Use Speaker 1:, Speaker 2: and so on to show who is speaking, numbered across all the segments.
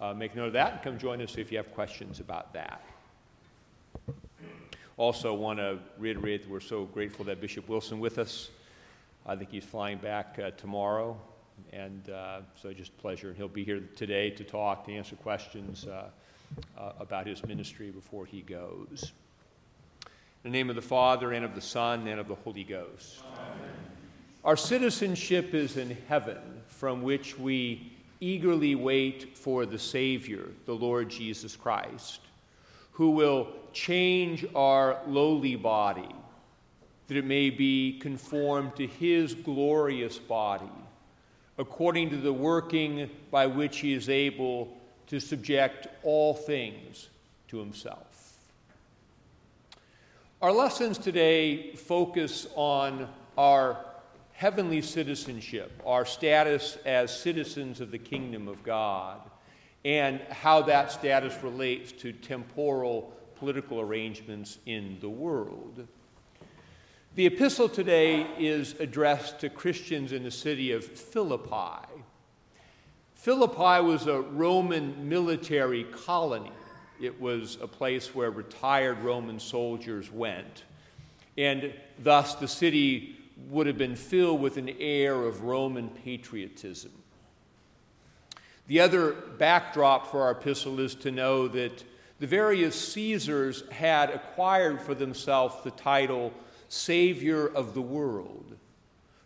Speaker 1: uh, make note of that and come join us if you have questions about that. Also, want to reiterate that we're so grateful that Bishop Wilson with us. I think he's flying back uh, tomorrow, and uh, so just a pleasure. He'll be here today to talk, to answer questions uh, uh, about his ministry before he goes. In the name of the Father, and of the Son, and of the Holy Ghost. Amen. Our citizenship is in heaven, from which we eagerly wait for the Savior, the Lord Jesus Christ, who will change our lowly body, that it may be conformed to his glorious body, according to the working by which he is able to subject all things to himself. Our lessons today focus on our heavenly citizenship, our status as citizens of the kingdom of God, and how that status relates to temporal political arrangements in the world. The epistle today is addressed to Christians in the city of Philippi. Philippi was a Roman military colony it was a place where retired Roman soldiers went. And thus, the city would have been filled with an air of Roman patriotism. The other backdrop for our epistle is to know that the various Caesars had acquired for themselves the title Savior of the world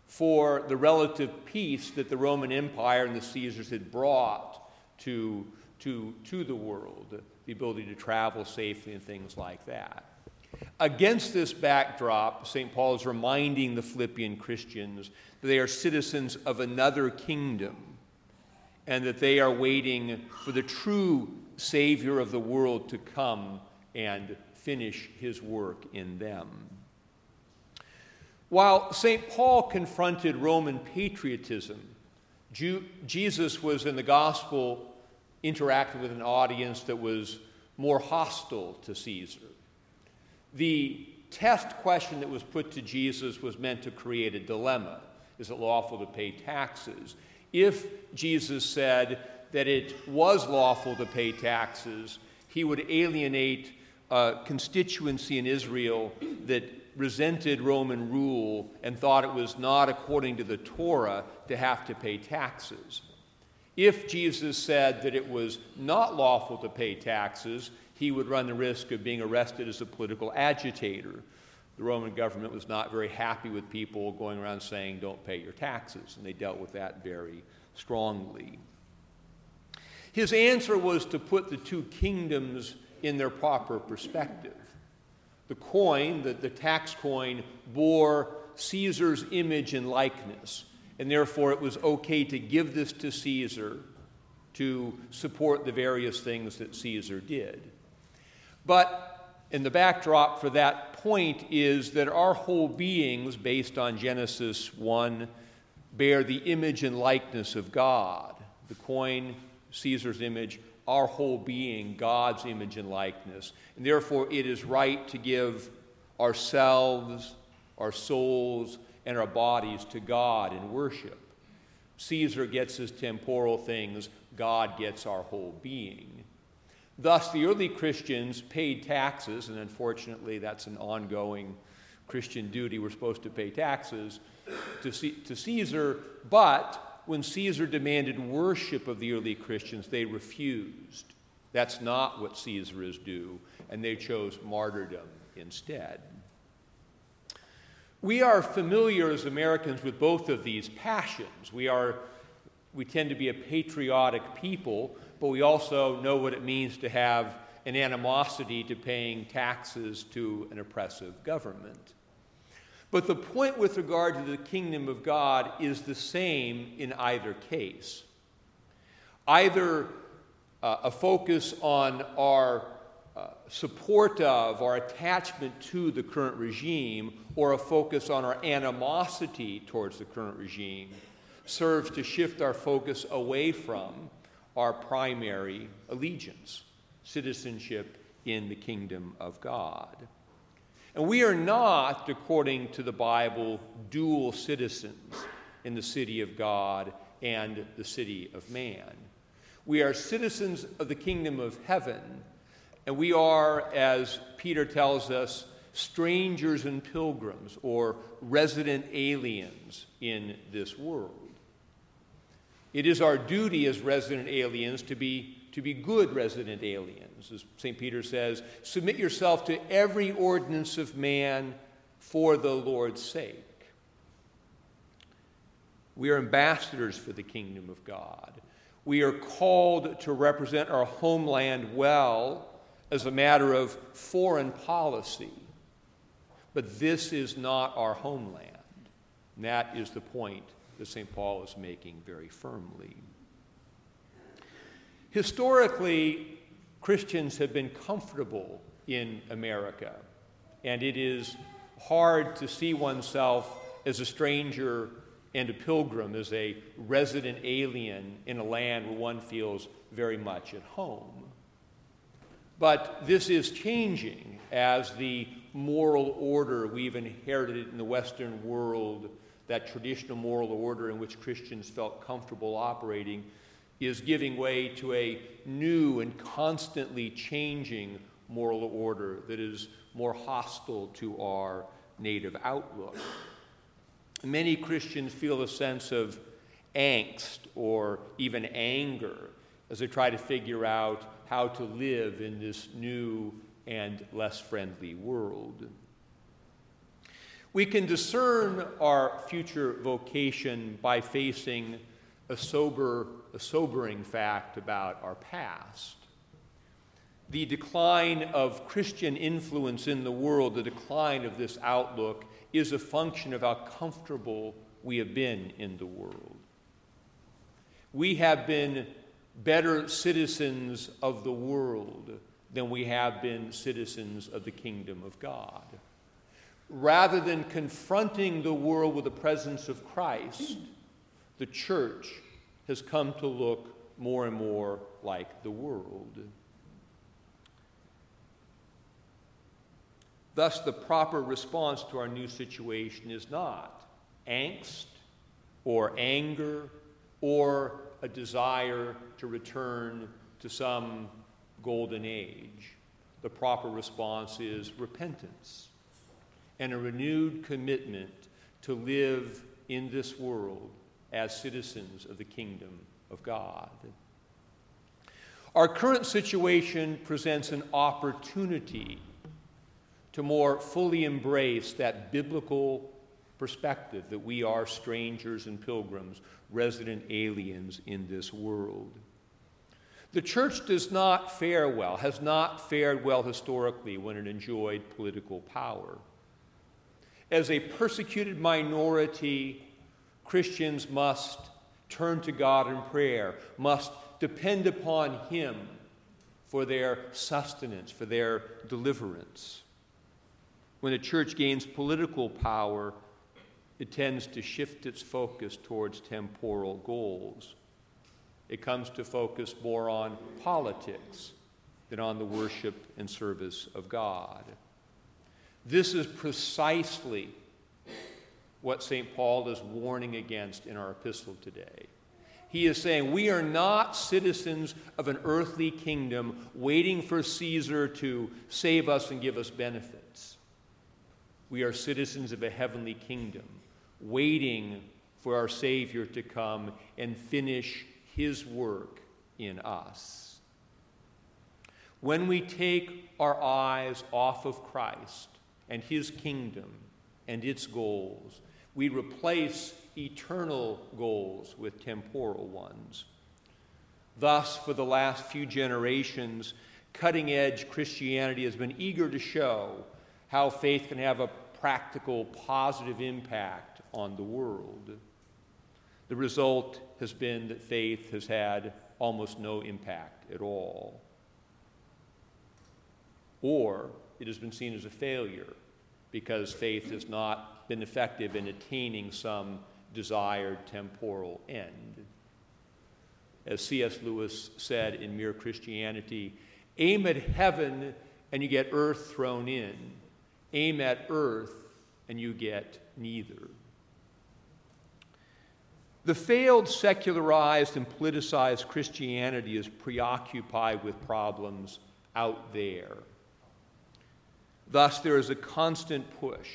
Speaker 1: for the relative peace that the Roman Empire and the Caesars had brought to, to, to the world the ability to travel safely and things like that. Against this backdrop, St. Paul is reminding the Philippian Christians that they are citizens of another kingdom and that they are waiting for the true Savior of the world to come and finish his work in them. While St. Paul confronted Roman patriotism, Jesus was in the gospel interacted with an audience that was more hostile to Caesar. The test question that was put to Jesus was meant to create a dilemma. Is it lawful to pay taxes? If Jesus said that it was lawful to pay taxes, he would alienate a constituency in Israel that resented Roman rule and thought it was not according to the Torah to have to pay taxes. If Jesus said that it was not lawful to pay taxes, he would run the risk of being arrested as a political agitator. The Roman government was not very happy with people going around saying, don't pay your taxes, and they dealt with that very strongly. His answer was to put the two kingdoms in their proper perspective. The coin, the, the tax coin, bore Caesar's image and likeness and therefore it was okay to give this to Caesar to support the various things that Caesar did. But in the backdrop for that point is that our whole beings, based on Genesis 1, bear the image and likeness of God. The coin, Caesar's image, our whole being, God's image and likeness. And therefore, it is right to give ourselves, our souls, and our bodies to God in worship. Caesar gets his temporal things, God gets our whole being. Thus, the early Christians paid taxes, and unfortunately, that's an ongoing Christian duty. We're supposed to pay taxes to, to Caesar, but when Caesar demanded worship of the early Christians, they refused. That's not what Caesar is due, and they chose martyrdom instead. We are familiar as Americans with both of these passions. We, are, we tend to be a patriotic people, but we also know what it means to have an animosity to paying taxes to an oppressive government. But the point with regard to the kingdom of God is the same in either case. Either uh, a focus on our uh, support of or attachment to the current regime or a focus on our animosity towards the current regime serves to shift our focus away from our primary allegiance, citizenship in the kingdom of God. And we are not, according to the Bible, dual citizens in the city of God and the city of man. We are citizens of the kingdom of heaven, and we are, as Peter tells us, strangers and pilgrims or resident aliens in this world. It is our duty as resident aliens to be, to be good resident aliens. As St. Peter says, submit yourself to every ordinance of man for the Lord's sake. We are ambassadors for the kingdom of God. We are called to represent our homeland well as a matter of foreign policy. But this is not our homeland. And that is the point that St. Paul is making very firmly. Historically, Christians have been comfortable in America, and it is hard to see oneself as a stranger and a pilgrim, as a resident alien in a land where one feels very much at home. But this is changing as the moral order we've inherited in the Western world that traditional moral order in which Christians felt comfortable operating is giving way to a new and constantly changing moral order that is more hostile to our native outlook. Many Christians feel a sense of angst or even anger as they try to figure out how to live in this new and less friendly world. We can discern our future vocation by facing a, sober, a sobering fact about our past. The decline of Christian influence in the world, the decline of this outlook, is a function of how comfortable we have been in the world. We have been better citizens of the world than we have been citizens of the kingdom of God rather than confronting the world with the presence of Christ, the church has come to look more and more like the world. Thus, the proper response to our new situation is not angst or anger or a desire to return to some golden age. The proper response is repentance and a renewed commitment to live in this world as citizens of the kingdom of God. Our current situation presents an opportunity to more fully embrace that biblical perspective that we are strangers and pilgrims, resident aliens in this world. The church does not fare well, has not fared well historically when it enjoyed political power as a persecuted minority, Christians must turn to God in prayer, must depend upon Him for their sustenance, for their deliverance. When the church gains political power, it tends to shift its focus towards temporal goals. It comes to focus more on politics than on the worship and service of God. This is precisely what St. Paul is warning against in our epistle today. He is saying we are not citizens of an earthly kingdom waiting for Caesar to save us and give us benefits. We are citizens of a heavenly kingdom, waiting for our Savior to come and finish his work in us. When we take our eyes off of Christ, and his kingdom and its goals. We replace eternal goals with temporal ones. Thus, for the last few generations, cutting edge Christianity has been eager to show how faith can have a practical, positive impact on the world. The result has been that faith has had almost no impact at all. Or it has been seen as a failure because faith has not been effective in attaining some desired temporal end. As C.S. Lewis said in Mere Christianity, aim at heaven and you get earth thrown in. Aim at earth and you get neither. The failed secularized and politicized Christianity is preoccupied with problems out there. Thus, there is a constant push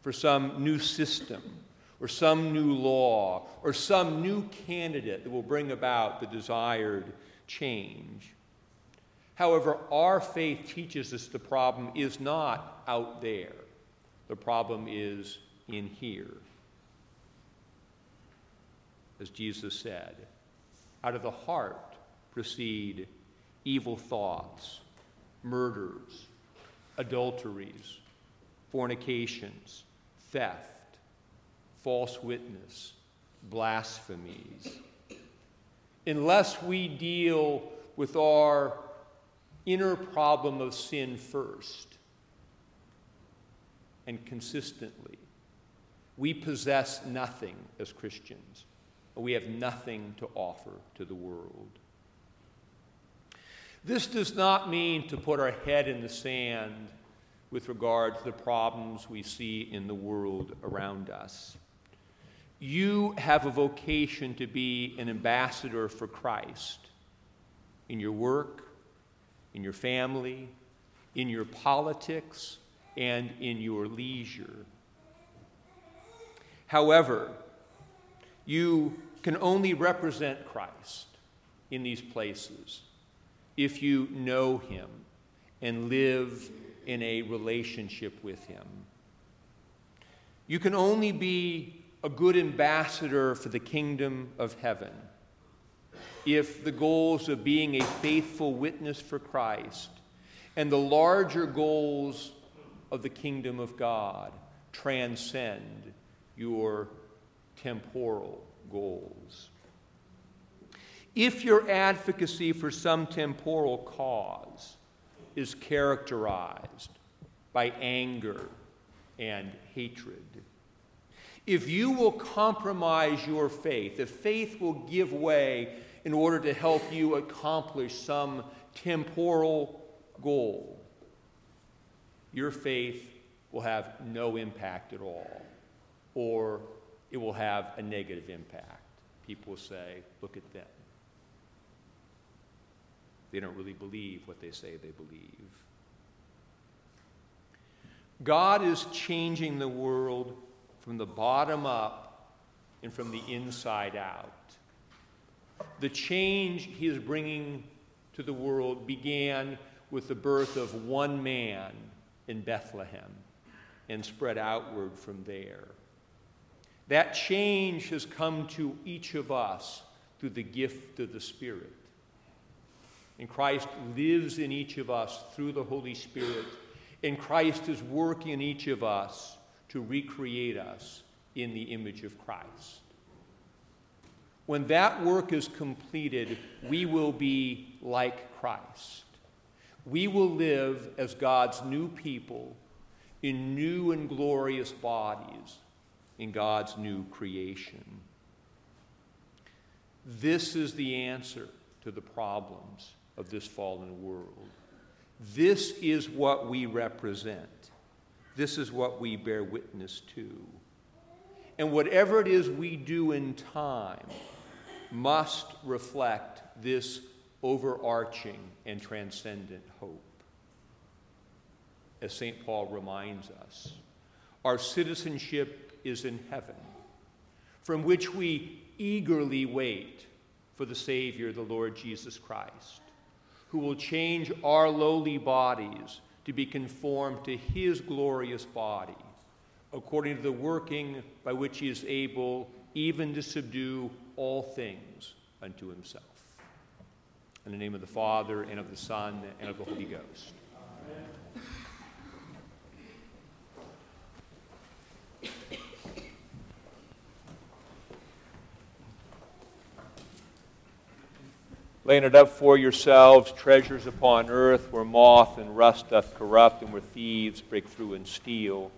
Speaker 1: for some new system or some new law or some new candidate that will bring about the desired change. However, our faith teaches us the problem is not out there, the problem is in here as Jesus said. Out of the heart proceed evil thoughts, murders, adulteries, fornications, theft, false witness, blasphemies. Unless we deal with our inner problem of sin first and consistently, we possess nothing as Christians we have nothing to offer to the world. This does not mean to put our head in the sand with regard to the problems we see in the world around us. You have a vocation to be an ambassador for Christ in your work, in your family, in your politics, and in your leisure. However, you can only represent Christ in these places if you know Him and live in a relationship with Him. You can only be a good ambassador for the kingdom of heaven if the goals of being a faithful witness for Christ and the larger goals of the kingdom of God transcend your temporal goals. If your advocacy for some temporal cause is characterized by anger and hatred, if you will compromise your faith, if faith will give way in order to help you accomplish some temporal goal, your faith will have no impact at all, or it will have a negative impact. People will say, look at them. They don't really believe what they say they believe. God is changing the world from the bottom up and from the inside out. The change he is bringing to the world began with the birth of one man in Bethlehem and spread outward from there. That change has come to each of us through the gift of the Spirit. And Christ lives in each of us through the Holy Spirit. And Christ is working in each of us to recreate us in the image of Christ. When that work is completed, we will be like Christ. We will live as God's new people in new and glorious bodies in God's new creation. This is the answer to the problems of this fallen world. This is what we represent. This is what we bear witness to. And whatever it is we do in time must reflect this overarching and transcendent hope. As St. Paul reminds us, our citizenship is in heaven, from which we eagerly wait for the Savior, the Lord Jesus Christ, who will change our lowly bodies to be conformed to his glorious body, according to the working by which he is able even to subdue all things unto himself. In the name of the Father, and of the Son, and of the Holy Ghost. laying it up for yourselves treasures upon earth where moth and rust doth corrupt and where thieves break through and steal